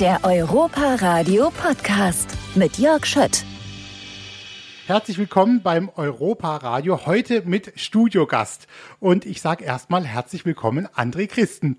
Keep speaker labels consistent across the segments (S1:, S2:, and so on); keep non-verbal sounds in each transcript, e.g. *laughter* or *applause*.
S1: Der Europa Radio Podcast mit Jörg Schött.
S2: Herzlich willkommen beim Europa Radio, heute mit Studiogast. Und ich sage erstmal herzlich willkommen, André Christen.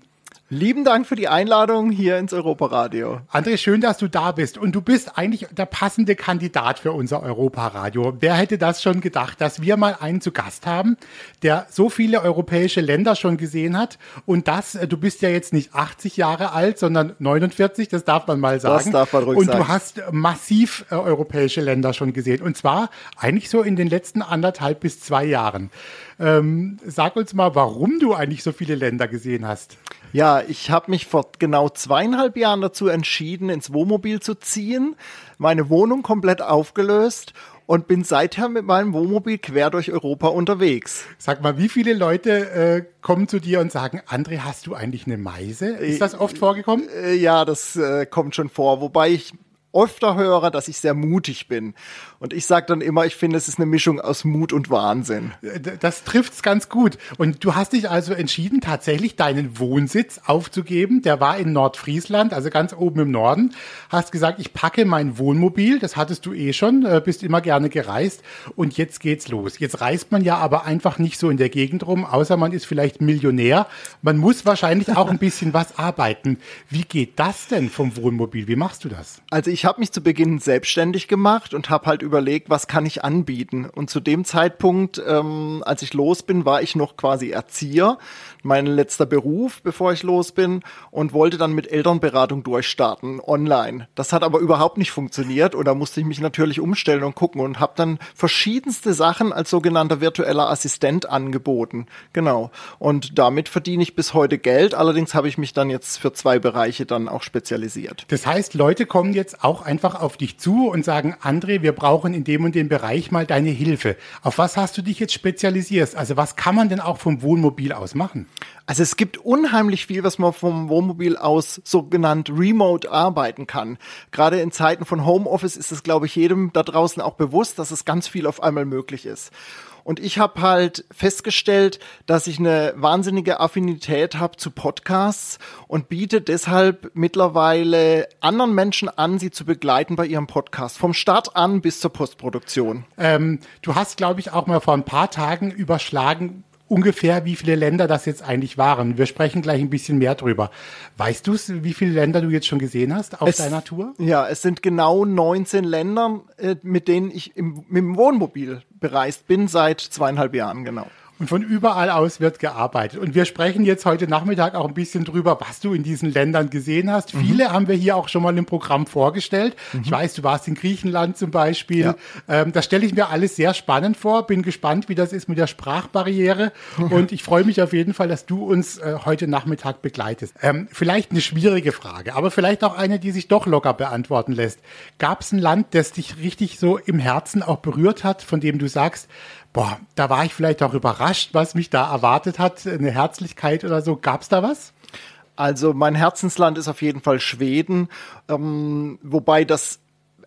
S3: Lieben Dank für die Einladung hier ins Europaradio.
S2: André, schön, dass du da bist. Und du bist eigentlich der passende Kandidat für unser Europaradio. Wer hätte das schon gedacht, dass wir mal einen zu Gast haben, der so viele europäische Länder schon gesehen hat. Und das, äh, du bist ja jetzt nicht 80 Jahre alt, sondern 49, das darf man mal sagen.
S3: Das darf man ruhig
S2: Und du hast massiv äh, europäische Länder schon gesehen. Und zwar eigentlich so in den letzten anderthalb bis zwei Jahren. Ähm, sag uns mal, warum du eigentlich so viele Länder gesehen hast.
S3: Ja, ich habe mich vor genau zweieinhalb Jahren dazu entschieden, ins Wohnmobil zu ziehen, meine Wohnung komplett aufgelöst und bin seither mit meinem Wohnmobil quer durch Europa unterwegs.
S2: Sag mal, wie viele Leute äh, kommen zu dir und sagen, André, hast du eigentlich eine Meise? Ist das oft vorgekommen?
S3: Äh, ja, das äh, kommt schon vor, wobei ich öfter höre, dass ich sehr mutig bin. Und ich sage dann immer, ich finde, es ist eine Mischung aus Mut und Wahnsinn.
S2: Das trifft's ganz gut. Und du hast dich also entschieden, tatsächlich deinen Wohnsitz aufzugeben. Der war in Nordfriesland, also ganz oben im Norden. Hast gesagt, ich packe mein Wohnmobil. Das hattest du eh schon, äh, bist immer gerne gereist. Und jetzt geht's los. Jetzt reist man ja aber einfach nicht so in der Gegend rum, außer man ist vielleicht Millionär. Man muss wahrscheinlich auch ein bisschen was arbeiten. Wie geht das denn vom Wohnmobil? Wie machst du das?
S3: Also ich habe mich zu Beginn selbstständig gemacht und habe halt überlegt, was kann ich anbieten. Und zu dem Zeitpunkt, ähm, als ich los bin, war ich noch quasi Erzieher, mein letzter Beruf, bevor ich los bin, und wollte dann mit Elternberatung durchstarten, online. Das hat aber überhaupt nicht funktioniert und da musste ich mich natürlich umstellen und gucken und habe dann verschiedenste Sachen als sogenannter virtueller Assistent angeboten. Genau. Und damit verdiene ich bis heute Geld. Allerdings habe ich mich dann jetzt für zwei Bereiche dann auch spezialisiert.
S2: Das heißt, Leute kommen jetzt auch einfach auf dich zu und sagen, André, wir brauchen in dem und dem Bereich mal deine Hilfe. Auf was hast du dich jetzt spezialisiert? Also was kann man denn auch vom Wohnmobil aus machen?
S3: Also es gibt unheimlich viel, was man vom Wohnmobil aus sogenannt remote arbeiten kann. Gerade in Zeiten von Homeoffice ist es, glaube ich, jedem da draußen auch bewusst, dass es ganz viel auf einmal möglich ist. Und ich habe halt festgestellt, dass ich eine wahnsinnige Affinität habe zu Podcasts und biete deshalb mittlerweile anderen Menschen an, sie zu begleiten bei ihrem Podcast. Vom Start an bis zur Postproduktion.
S2: Ähm, du hast, glaube ich, auch mal vor ein paar Tagen überschlagen, ungefähr, wie viele Länder das jetzt eigentlich waren. Wir sprechen gleich ein bisschen mehr drüber. Weißt du, wie viele Länder du jetzt schon gesehen hast auf
S3: Es-
S2: deiner Tour?
S3: Ja, es sind genau 19 Länder, äh, mit denen ich im, mit dem Wohnmobil bereist bin seit zweieinhalb Jahren, genau.
S2: Und von überall aus wird gearbeitet. Und wir sprechen jetzt heute Nachmittag auch ein bisschen drüber, was du in diesen Ländern gesehen hast.
S3: Mhm.
S2: Viele haben wir hier auch schon mal im Programm vorgestellt. Ich weiß, du warst in Griechenland zum Beispiel.
S3: Ja.
S2: Ähm, das stelle ich mir alles sehr spannend vor. Bin gespannt, wie das ist mit der Sprachbarriere. Und ich freue mich auf jeden Fall, dass du uns äh, heute Nachmittag begleitest. Ähm, vielleicht eine schwierige Frage, aber vielleicht auch eine, die sich doch locker beantworten lässt. Gab es ein Land, das dich richtig so im Herzen auch berührt hat, von dem du sagst, boah, da war ich vielleicht auch überrascht, was mich da erwartet hat, eine Herzlichkeit oder so. Gab es da was?
S3: Also mein Herzensland ist auf jeden Fall Schweden, ähm, wobei das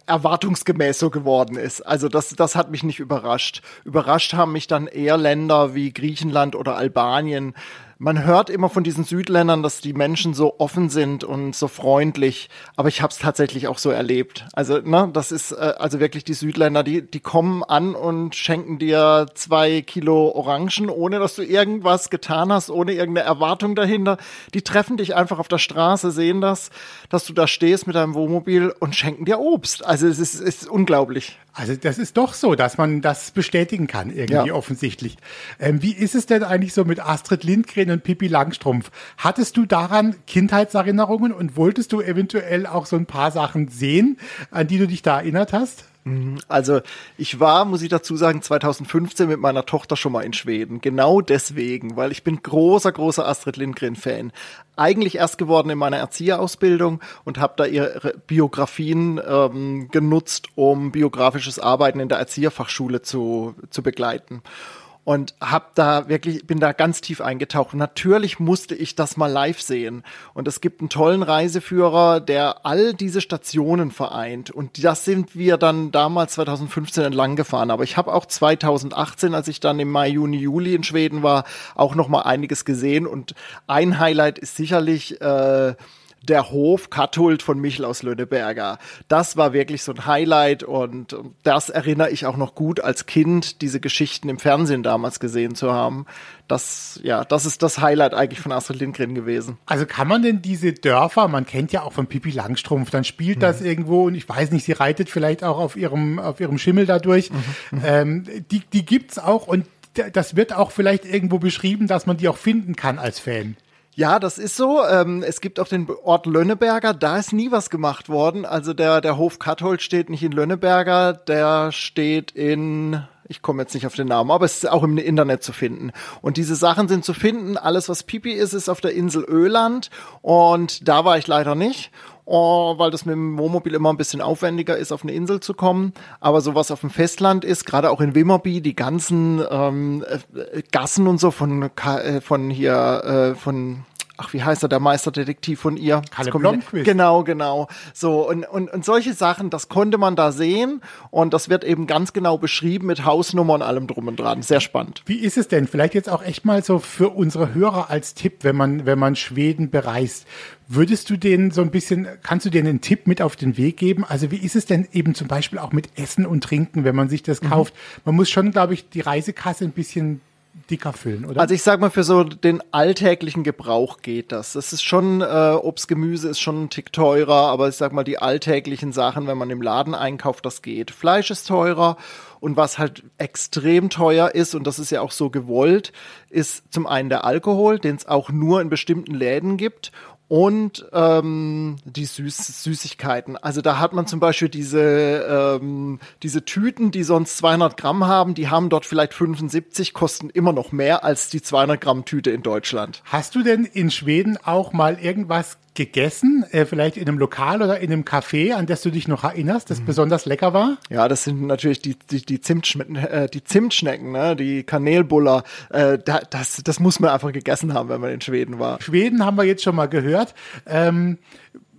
S3: erwartungsgemäß so geworden ist. Also das, das hat mich nicht überrascht. Überrascht haben mich dann eher Länder wie Griechenland oder Albanien. Man hört immer von diesen Südländern, dass die Menschen so offen sind und so freundlich, aber ich habe es tatsächlich auch so erlebt. Also, ne, das ist äh, also wirklich die Südländer, die die kommen an und schenken dir zwei Kilo Orangen, ohne dass du irgendwas getan hast, ohne irgendeine Erwartung dahinter. Die treffen dich einfach auf der Straße, sehen das, dass du da stehst mit deinem Wohnmobil und schenken dir Obst. Also es ist, es ist unglaublich.
S2: Also das ist doch so, dass man das bestätigen kann, irgendwie
S3: Ja.
S2: offensichtlich. Ähm, wie ist es denn eigentlich so mit Astrid Lindgren und Pippi Langstrumpf? Hattest du daran Kindheitserinnerungen und wolltest du eventuell auch so ein paar Sachen sehen, an die du dich da erinnert hast?
S3: Also ich war, muss ich dazu sagen, 2015 mit meiner Tochter schon mal in Schweden. Genau deswegen, weil ich bin großer, großer Astrid Lindgren-Fan. Eigentlich erst geworden in meiner Erzieherausbildung und habe da ihre Biografien ähm, genutzt, um biografisches Arbeiten in der Erzieherfachschule zu, zu begleiten. Und hab da wirklich bin da ganz tief eingetaucht. Natürlich musste ich das mal live sehen. Und es gibt einen tollen Reiseführer, der all diese Stationen vereint. Und das sind wir dann damals 2015 entlang gefahren. Aber ich habe auch 2018, als ich dann im Mai, Juni, Juli in Schweden war, auch noch mal einiges gesehen. Und ein Highlight ist sicherlich äh, der Hof Kathult von Michel aus Lönneberger. Das war wirklich so ein Highlight und das erinnere ich auch noch gut als Kind, diese Geschichten im Fernsehen damals gesehen zu haben. Das, ja, das ist das Highlight eigentlich von Astrid Lindgren gewesen.
S2: Also kann man denn diese Dörfer, man kennt ja auch von Pippi Langstrumpf, dann spielt mhm. das irgendwo und ich weiß nicht, sie reitet vielleicht auch auf ihrem, auf ihrem Schimmel dadurch. Mhm. mhm. Ähm, die, die gibt's auch und das wird auch vielleicht irgendwo beschrieben, dass man die auch finden kann als Fan.
S3: Ja, das ist so. Ähm, es gibt auch den Ort Lönneberger, da ist nie was gemacht worden. Also der, der Hof Kathold steht nicht in Lönneberger, der steht in, ich komme jetzt nicht auf den Namen, aber es ist auch im Internet zu finden. Und diese Sachen sind zu finden. Alles, was Pipi ist, ist auf der Insel Öland. Und da war ich leider nicht oh, weil das mit dem Wohnmobil immer ein bisschen aufwendiger ist, auf eine Insel zu kommen. Aber sowas auf dem Festland ist, gerade auch in Wimmerby, die ganzen ähm, äh, Gassen und so von, äh, von hier, äh, von ach, wie heißt er, der Meisterdetektiv von ihr?
S2: Kalle Blomqvist.
S3: Genau, genau. So, und, und, und solche Sachen, das konnte man da sehen und das wird eben ganz genau beschrieben mit Hausnummer und allem drum und dran. Sehr spannend.
S2: Wie ist es denn? Vielleicht jetzt auch echt mal so für unsere Hörer als Tipp, wenn man, wenn man Schweden bereist. Würdest du denen so ein bisschen, kannst du denen einen Tipp mit auf den Weg geben? Also wie ist es denn eben zum Beispiel auch mit Essen und Trinken, wenn man sich das mhm. kauft? Man muss schon, glaube ich, die Reisekasse ein bisschen dicker füllen, oder?
S3: Also ich sag mal, für so den alltäglichen Gebrauch geht das. Das ist schon, äh, Obst, Gemüse ist schon ein Tick teurer, aber ich sag mal, die alltäglichen Sachen, wenn man im Laden einkauft, das geht. Fleisch ist teurer und was halt extrem teuer ist, und das ist ja auch so gewollt, ist zum einen der Alkohol, den es auch nur in bestimmten Läden gibt und ähm, die Süß Süßigkeiten. Also da hat man zum Beispiel diese, ähm, diese Tüten, die sonst 200 Gramm haben, die haben dort vielleicht 75, kosten immer noch mehr als die 200 Gramm Tüte in Deutschland.
S2: Hast du denn in Schweden auch mal irgendwas gegessen, äh, vielleicht in einem Lokal oder in einem Café, an das du dich noch erinnerst, das mhm. besonders lecker war?
S3: Ja, das sind natürlich die, die, die, Zimtschnecken, äh, die Zimtschnecken, ne? die Kanelbuller. Äh, da, das, das muss man einfach gegessen haben, wenn man in Schweden war.
S2: Schweden haben wir jetzt schon mal gehört. Ähm,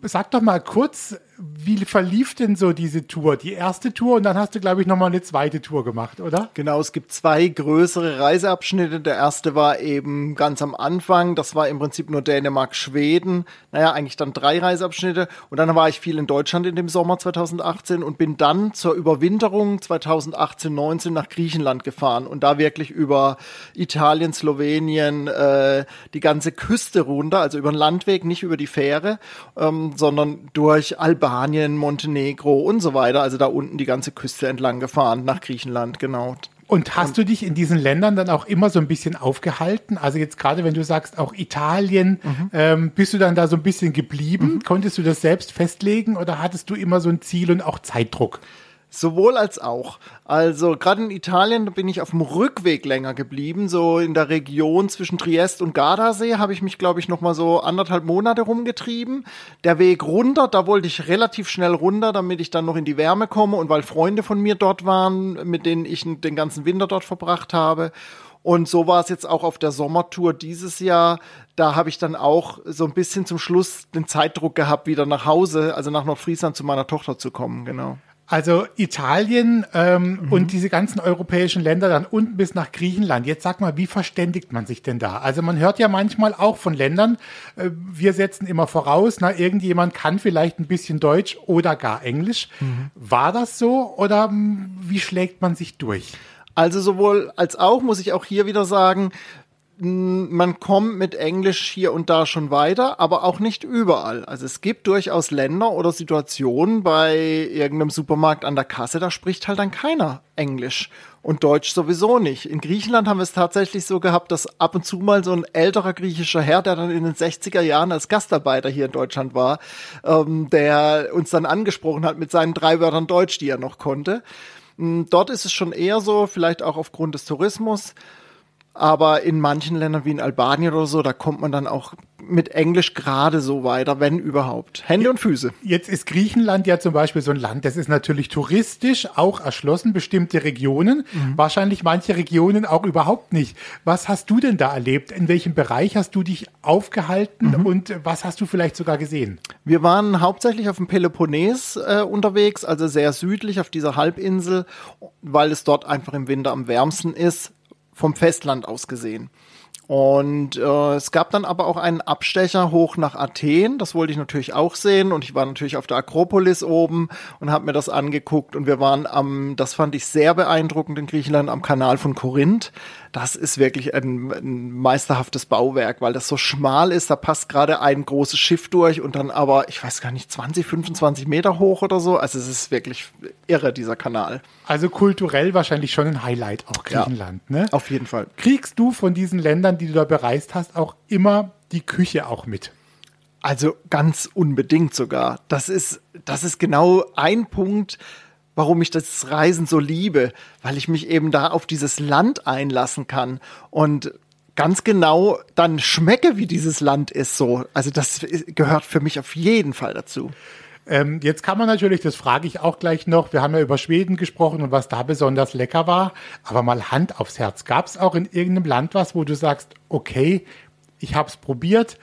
S2: sag doch mal kurz, wie verlief denn so diese Tour? Die erste Tour und dann hast du, glaube ich, nochmal eine zweite Tour gemacht, oder?
S3: Genau, es gibt zwei größere Reiseabschnitte. Der erste war eben ganz am Anfang. Das war im Prinzip nur Dänemark, Schweden. Naja, eigentlich dann drei Reiseabschnitte. Und dann war ich viel in Deutschland in dem Sommer 2018 und bin dann zur Überwinterung 2018, 19 nach Griechenland gefahren und da wirklich über Italien, Slowenien, äh, die ganze Küste runter, also über den Landweg, nicht über die Fähre, ähm, sondern durch Albanien Albanien, Montenegro und so weiter, also da unten die ganze Küste entlang gefahren, nach Griechenland, genau.
S2: Und hast du dich in diesen Ländern dann auch immer so ein bisschen aufgehalten? Also jetzt gerade, wenn du sagst, auch Italien, mhm. ähm, bist du dann da so ein bisschen geblieben? Mhm. Konntest du das selbst festlegen oder hattest du immer so ein Ziel und auch Zeitdruck?
S3: Sowohl als auch. Also gerade in Italien bin ich auf dem Rückweg länger geblieben. So in der Region zwischen Triest und Gardasee habe ich mich, glaube ich, noch mal so anderthalb Monate rumgetrieben. Der Weg runter, da wollte ich relativ schnell runter, damit ich dann noch in die Wärme komme und weil Freunde von mir dort waren, mit denen ich den ganzen Winter dort verbracht habe. Und so war es jetzt auch auf der Sommertour dieses Jahr. Da habe ich dann auch so ein bisschen zum Schluss den Zeitdruck gehabt, wieder nach Hause, also nach Nordfriesland zu meiner Tochter zu kommen, genau.
S2: Also Italien ähm, mhm. und diese ganzen europäischen Länder dann unten bis nach Griechenland. Jetzt sag mal, wie verständigt man sich denn da? Also man hört ja manchmal auch von Ländern, äh, wir setzen immer voraus, na, irgendjemand kann vielleicht ein bisschen Deutsch oder gar Englisch. Mhm. War das so oder hm, wie schlägt man sich durch?
S3: Also sowohl als auch muss ich auch hier wieder sagen, man kommt mit Englisch hier und da schon weiter, aber auch nicht überall. Also es gibt durchaus Länder oder Situationen bei irgendeinem Supermarkt an der Kasse, da spricht halt dann keiner Englisch und Deutsch sowieso nicht. In Griechenland haben wir es tatsächlich so gehabt, dass ab und zu mal so ein älterer griechischer Herr, der dann in den 60er Jahren als Gastarbeiter hier in Deutschland war, ähm, der uns dann angesprochen hat mit seinen drei Wörtern Deutsch, die er noch konnte. Hm, dort ist es schon eher so, vielleicht auch aufgrund des Tourismus, aber in manchen Ländern wie in Albanien oder so, da kommt man dann auch mit Englisch gerade so weiter, wenn überhaupt. Hände und Füße.
S2: Jetzt ist Griechenland ja zum Beispiel so ein Land, das ist natürlich touristisch auch erschlossen, bestimmte Regionen, mhm. wahrscheinlich manche Regionen auch überhaupt nicht. Was hast du denn da erlebt? In welchem Bereich hast du dich aufgehalten mhm. und was hast du vielleicht sogar gesehen?
S3: Wir waren hauptsächlich auf dem Peloponnes äh, unterwegs, also sehr südlich auf dieser Halbinsel, weil es dort einfach im Winter am wärmsten ist vom Festland aus gesehen. Und äh, es gab dann aber auch einen Abstecher hoch nach Athen. Das wollte ich natürlich auch sehen. Und ich war natürlich auf der Akropolis oben und habe mir das angeguckt. Und wir waren am, das fand ich sehr beeindruckend in Griechenland, am Kanal von Korinth das ist wirklich ein, ein meisterhaftes Bauwerk, weil das so schmal ist. Da passt gerade ein großes Schiff durch und dann aber, ich weiß gar nicht, 20, 25 Meter hoch oder so. Also es ist wirklich irre, dieser Kanal.
S2: Also kulturell wahrscheinlich schon ein Highlight, auch Griechenland,
S3: ja, ne? Auf jeden Fall.
S2: Kriegst du von diesen Ländern, die du da bereist hast, auch immer die Küche auch mit?
S3: Also ganz unbedingt sogar. Das ist, das ist genau ein Punkt, warum ich das Reisen so liebe, weil ich mich eben da auf dieses Land einlassen kann und ganz genau dann schmecke, wie dieses Land ist so. Also das gehört für mich auf jeden Fall dazu.
S2: Ähm, jetzt kann man natürlich, das frage ich auch gleich noch, wir haben ja über Schweden gesprochen und was da besonders lecker war, aber mal Hand aufs Herz. Gab es auch in irgendeinem Land was, wo du sagst, okay, ich habe es probiert,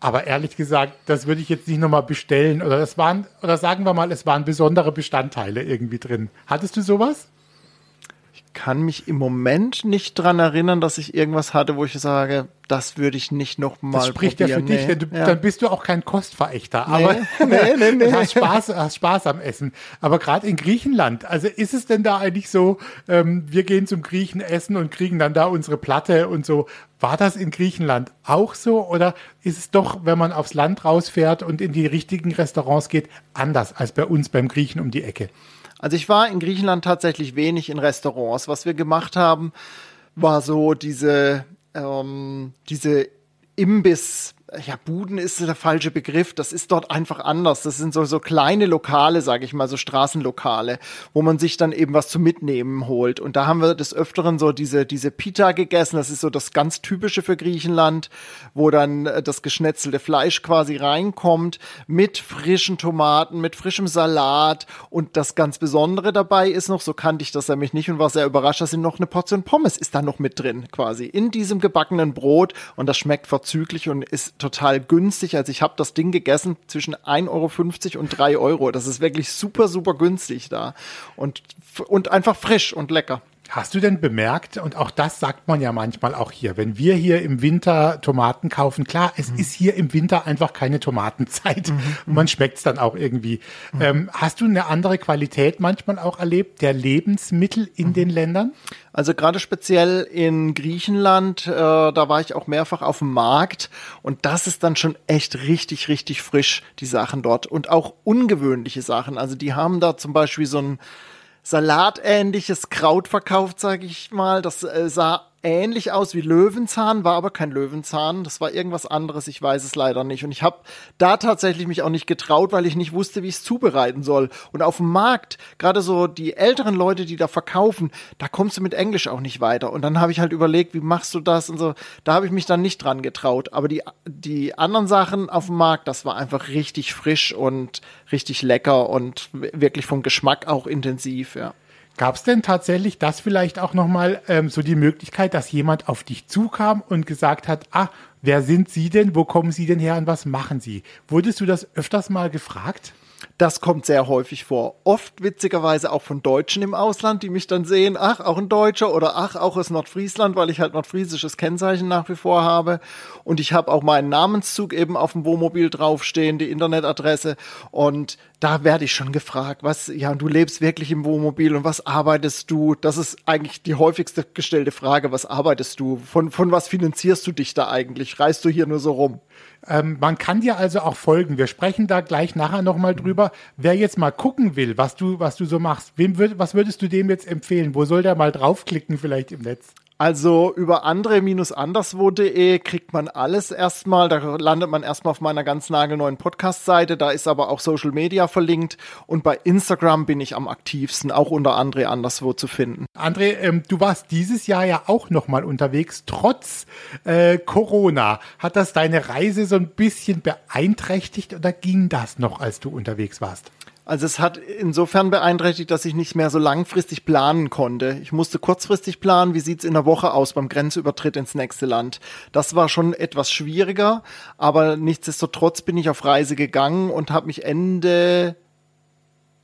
S2: aber ehrlich gesagt, das würde ich jetzt nicht nochmal bestellen. Oder das waren, oder sagen wir mal, es waren besondere Bestandteile irgendwie drin. Hattest du sowas?
S3: Ich kann mich im Moment nicht dran erinnern, dass ich irgendwas hatte, wo ich sage, das würde ich nicht noch mal Das
S2: spricht
S3: probieren.
S2: ja für dich, nee. du, ja. dann bist du auch kein Kostverächter, aber *laughs* nee, nee, nee, *laughs* hast Spaß, hast Spaß am Essen. Aber gerade in Griechenland, also ist es denn da eigentlich so, ähm, wir gehen zum Griechen essen und kriegen dann da unsere Platte und so. War das in Griechenland auch so oder ist es doch, wenn man aufs Land rausfährt und in die richtigen Restaurants geht, anders als bei uns beim Griechen um die Ecke?
S3: Also ich war in Griechenland tatsächlich wenig in Restaurants. Was wir gemacht haben, war so diese ähm, diese Imbiss ja, Buden ist der falsche Begriff. Das ist dort einfach anders. Das sind so, so kleine Lokale, sage ich mal, so Straßenlokale, wo man sich dann eben was zu mitnehmen holt. Und da haben wir des Öfteren so diese, diese Pita gegessen. Das ist so das ganz Typische für Griechenland, wo dann äh, das geschnetzelte Fleisch quasi reinkommt mit frischen Tomaten, mit frischem Salat. Und das ganz Besondere dabei ist noch, so kannte ich das nämlich nicht und war sehr überrascht, da sind noch eine Portion Pommes ist da noch mit drin, quasi in diesem gebackenen Brot. Und das schmeckt vorzüglich und ist total günstig. Also ich habe das Ding gegessen zwischen 1,50 Euro und 3 Euro. Das ist wirklich super, super günstig da. Und, und einfach frisch und lecker.
S2: Hast du denn bemerkt, und auch das sagt man ja manchmal auch hier, wenn wir hier im Winter Tomaten kaufen, klar, es mhm. ist hier im Winter einfach keine Tomatenzeit. Mhm. *laughs* Man schmeckt es dann auch irgendwie. Mhm. Ähm, hast du eine andere Qualität manchmal auch erlebt, der Lebensmittel in mhm. den Ländern?
S3: Also gerade speziell in Griechenland, äh, da war ich auch mehrfach auf dem Markt und das ist dann schon echt richtig, richtig frisch, die Sachen dort. Und auch ungewöhnliche Sachen. Also die haben da zum Beispiel so ein salatähnliches Kraut verkauft, sage ich mal. Das äh, sah ähnlich aus wie Löwenzahn, war aber kein Löwenzahn. Das war irgendwas anderes, ich weiß es leider nicht. Und ich habe da tatsächlich mich auch nicht getraut, weil ich nicht wusste, wie ich es zubereiten soll. Und auf dem Markt, gerade so die älteren Leute, die da verkaufen, da kommst du mit Englisch auch nicht weiter. Und dann habe ich halt überlegt, wie machst du das und so. Da habe ich mich dann nicht dran getraut. Aber die, die anderen Sachen auf dem Markt, das war einfach richtig frisch und richtig lecker und wirklich vom Geschmack auch intensiv, ja.
S2: Gab es denn tatsächlich das vielleicht auch nochmal ähm, so die Möglichkeit, dass jemand auf dich zukam und gesagt hat, ah, wer sind Sie denn, wo kommen Sie denn her und was machen Sie? Wurdest du das öfters mal gefragt?
S3: Das kommt sehr häufig vor. Oft witzigerweise auch von Deutschen im Ausland, die mich dann sehen, ach, auch ein Deutscher oder ach, auch aus Nordfriesland, weil ich halt nordfriesisches Kennzeichen nach wie vor habe. Und ich habe auch meinen Namenszug eben auf dem Wohnmobil draufstehen, die Internetadresse. Und da werde ich schon gefragt, was, ja, du lebst wirklich im Wohnmobil und was arbeitest du? Das ist eigentlich die häufigste gestellte Frage, was arbeitest du? Von, von was finanzierst du dich da eigentlich? Reist du hier nur so rum?
S2: Ähm, man kann dir also auch folgen. Wir sprechen da gleich nachher nochmal drüber. Wer jetzt mal gucken will, was du, was du so machst, wem würd, was würdest du dem jetzt empfehlen? Wo soll der mal draufklicken vielleicht im Netz?
S3: Also über andere-anderswo.de kriegt man alles erstmal. Da landet man erstmal auf meiner ganz nagelneuen Podcast-Seite. Da ist aber auch Social Media verlinkt. Und bei Instagram bin ich am aktivsten, auch unter André anderswo zu finden.
S2: André, ähm, du warst dieses Jahr ja auch nochmal unterwegs. Trotz äh, Corona. Hat das deine Reise so ein bisschen beeinträchtigt oder ging das noch, als du unterwegs warst?
S3: Also es hat insofern beeinträchtigt, dass ich nicht mehr so langfristig planen konnte. Ich musste kurzfristig planen, wie sieht's in der Woche aus beim Grenzübertritt ins nächste Land. Das war schon etwas schwieriger, aber nichtsdestotrotz bin ich auf Reise gegangen und habe mich Ende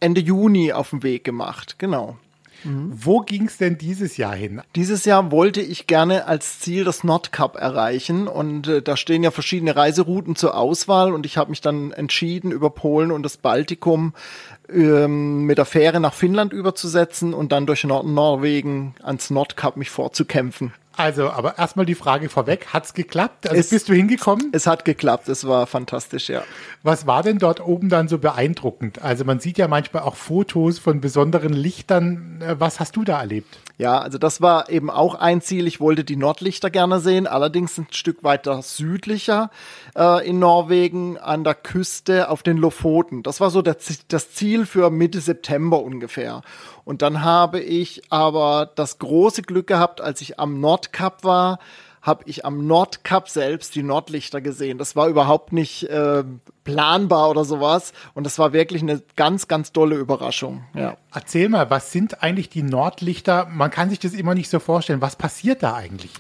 S3: Ende Juni auf den Weg gemacht. Genau.
S2: Mhm. Wo ging es denn dieses Jahr hin?
S3: Dieses Jahr wollte ich gerne als Ziel das Nordkap erreichen und äh, da stehen ja verschiedene Reiserouten zur Auswahl und ich habe mich dann entschieden, über Polen und das Baltikum ähm, mit der Fähre nach Finnland überzusetzen und dann durch Nord Norwegen ans Nordkap mich vorzukämpfen.
S2: Also, aber erstmal die Frage vorweg, hat's geklappt? Also es, bist du hingekommen?
S3: Es hat geklappt, es war fantastisch, ja.
S2: Was war denn dort oben dann so beeindruckend? Also man sieht ja manchmal auch Fotos von besonderen Lichtern. Äh, was hast du da erlebt?
S3: Ja, also das war eben auch ein Ziel. Ich wollte die Nordlichter gerne sehen, allerdings ein Stück weiter südlicher äh, in Norwegen an der Küste auf den Lofoten. Das war so der, das Ziel für Mitte September ungefähr. Und dann habe ich aber das große Glück gehabt, als ich am Nordkap war, habe ich am Nordkap selbst die Nordlichter gesehen. Das war überhaupt nicht äh, planbar oder sowas. Und das war wirklich eine ganz, ganz tolle Überraschung. Ja.
S2: Erzähl mal, was sind eigentlich die Nordlichter? Man kann sich das immer nicht so vorstellen. Was passiert da eigentlich?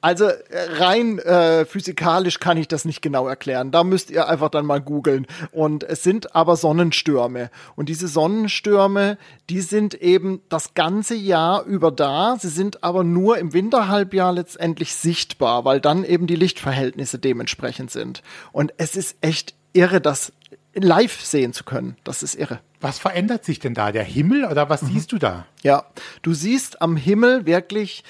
S3: Also äh, rein äh, physikalisch kann ich das nicht genau erklären. Da müsst ihr einfach dann mal googeln. Und es sind aber Sonnenstürme. Und diese Sonnenstürme, die sind eben das ganze Jahr über da. Sie sind aber nur im Winterhalbjahr letztendlich sichtbar, weil dann eben die Lichtverhältnisse dementsprechend sind. Und es ist echt irre, das live sehen zu können. Das ist irre.
S2: Was verändert sich denn da? Der Himmel oder was mhm. siehst du da?
S3: Ja, du siehst am Himmel wirklich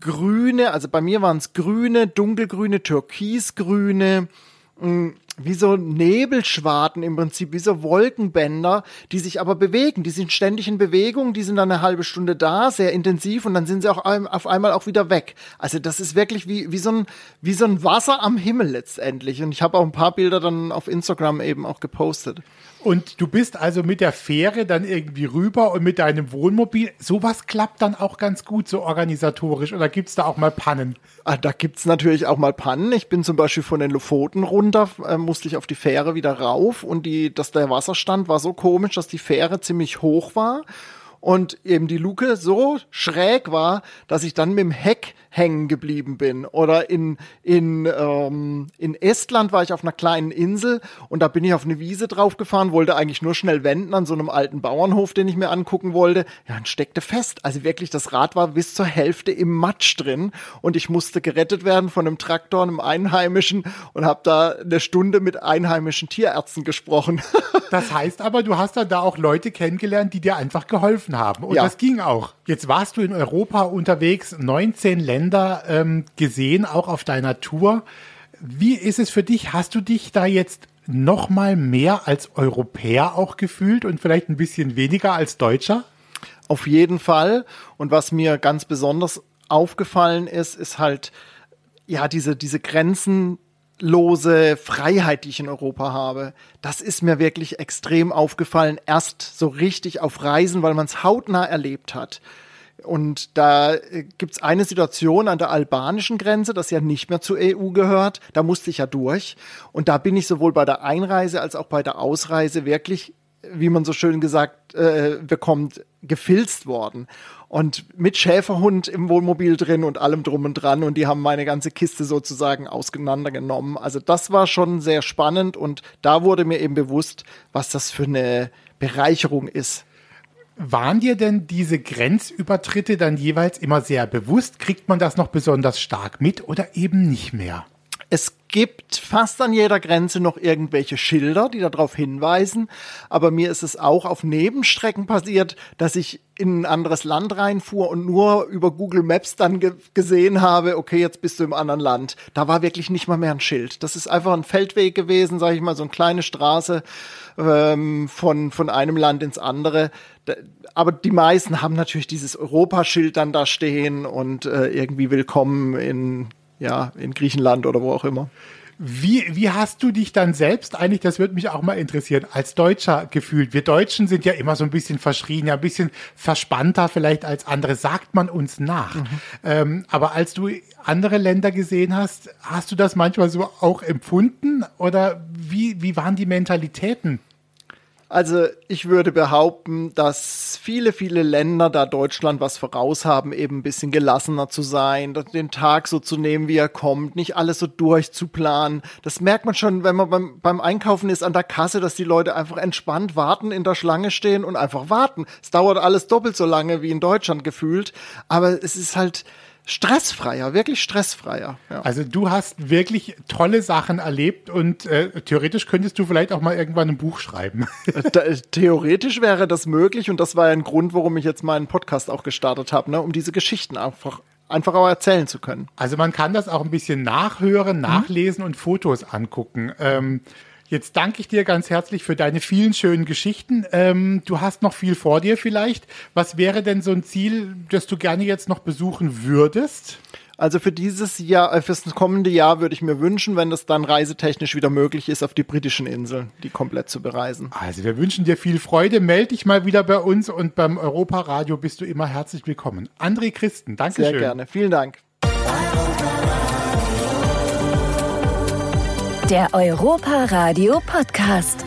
S3: grüne, also bei mir waren es grüne, dunkelgrüne, türkisgrüne, mm, wie so Nebelschwarten im Prinzip, wie so Wolkenbänder, die sich aber bewegen. Die sind ständig in Bewegung, die sind dann eine halbe Stunde da, sehr intensiv und dann sind sie auch auf einmal auch wieder weg. Also das ist wirklich wie, wie, so, ein, wie so ein Wasser am Himmel letztendlich. Und ich habe auch ein paar Bilder dann auf Instagram eben auch gepostet.
S2: Und du bist also mit der Fähre dann irgendwie rüber und mit deinem Wohnmobil. Sowas klappt dann auch ganz gut so organisatorisch oder gibt es da auch mal Pannen?
S3: Ah, da gibt es natürlich auch mal Pannen. Ich bin zum Beispiel von den Lofoten runter, äh, musste ich auf die Fähre wieder rauf und die, dass der Wasserstand war so komisch, dass die Fähre ziemlich hoch war und eben die Luke so schräg war, dass ich dann mit dem Heck hängen geblieben bin. Oder in, in, ähm, in Estland war ich auf einer kleinen Insel und da bin ich auf eine Wiese draufgefahren, wollte eigentlich nur schnell wenden an so einem alten Bauernhof, den ich mir angucken wollte. Ja, und steckte fest. Also wirklich, das Rad war bis zur Hälfte im Matsch drin und ich musste gerettet werden von einem Traktor, einem Einheimischen und habe da eine Stunde mit einheimischen Tierärzten gesprochen. *laughs*
S2: das heißt aber, du hast dann da auch Leute kennengelernt, die dir einfach geholfen haben. Und ja. das ging auch. Jetzt warst du in Europa unterwegs, 19 Länder ähm, gesehen, auch auf deiner Tour. Wie ist es für dich? Hast du dich da jetzt noch mal mehr als Europäer auch gefühlt und vielleicht ein bisschen weniger als Deutscher?
S3: Auf jeden Fall. Und was mir ganz besonders aufgefallen ist, ist halt, ja, diese, diese grenzenlose Freiheit, die ich in Europa habe. Das ist mir wirklich extrem aufgefallen. Erst so richtig auf Reisen, weil man es hautnah erlebt hat. Und da äh, gibt's eine Situation an der albanischen Grenze, das ja nicht mehr zur EU gehört. Da musste ich ja durch. Und da bin ich sowohl bei der Einreise als auch bei der Ausreise wirklich, wie man so schön gesagt äh, bekommt, gefilzt worden. Und mit Schäferhund im Wohnmobil drin und allem drum und dran. Und die haben meine ganze Kiste sozusagen auseinandergenommen. Also das war schon sehr spannend. Und da wurde mir eben bewusst, was das für eine Bereicherung ist
S2: waren dir denn diese Grenzübertritte dann jeweils immer sehr bewusst? Kriegt man das noch besonders stark mit oder eben nicht mehr?
S3: Es gibt fast an jeder Grenze noch irgendwelche Schilder, die darauf hinweisen. Aber mir ist es auch auf Nebenstrecken passiert, dass ich in ein anderes Land reinfuhr und nur über Google Maps dann ge gesehen habe, okay, jetzt bist du im anderen Land. Da war wirklich nicht mal mehr ein Schild. Das ist einfach ein Feldweg gewesen, sage ich mal, so eine kleine Straße ähm, von, von einem Land ins andere. Aber die meisten haben natürlich dieses Europaschild dann da stehen und äh, irgendwie willkommen in ja, in Griechenland oder wo auch immer.
S2: Wie, wie hast du dich dann selbst eigentlich, das würde mich auch mal interessieren, als Deutscher gefühlt? Wir Deutschen sind ja immer so ein bisschen verschrien, ja ein bisschen verspannter vielleicht als andere, sagt man uns nach. Mhm. Ähm, aber als du andere Länder gesehen hast, hast du das manchmal so auch empfunden oder wie, wie waren die Mentalitäten?
S3: Also ich würde behaupten, dass viele, viele Länder da Deutschland was voraus haben, eben ein bisschen gelassener zu sein, den Tag so zu nehmen, wie er kommt, nicht alles so durchzuplanen. Das merkt man schon, wenn man beim, beim Einkaufen ist an der Kasse, dass die Leute einfach entspannt warten, in der Schlange stehen und einfach warten. Es dauert alles doppelt so lange wie in Deutschland gefühlt, aber es ist halt, stressfreier, wirklich stressfreier.
S2: Ja. Also du hast wirklich tolle Sachen erlebt und äh, theoretisch könntest du vielleicht auch mal irgendwann ein Buch schreiben.
S3: Da, theoretisch wäre das möglich und das war ein Grund, warum ich jetzt meinen Podcast auch gestartet habe, ne, um diese Geschichten einfach einfach auch erzählen zu können.
S2: Also man kann das auch ein bisschen nachhören, nachlesen mhm. und Fotos angucken. Ähm, Jetzt danke ich dir ganz herzlich für deine vielen schönen Geschichten. Ähm, du hast noch viel vor dir vielleicht. Was wäre denn so ein Ziel, das du gerne jetzt noch besuchen würdest?
S3: Also für dieses Jahr, äh, fürs kommende Jahr würde ich mir wünschen, wenn das dann reisetechnisch wieder möglich ist, auf die britischen Inseln, die komplett zu bereisen.
S2: Also wir wünschen dir viel Freude. Meld dich mal wieder bei uns und beim Europaradio bist du immer herzlich willkommen. André Christen, danke
S3: schön. Sehr gerne. Vielen Dank.
S1: Der Europa Radio Podcast.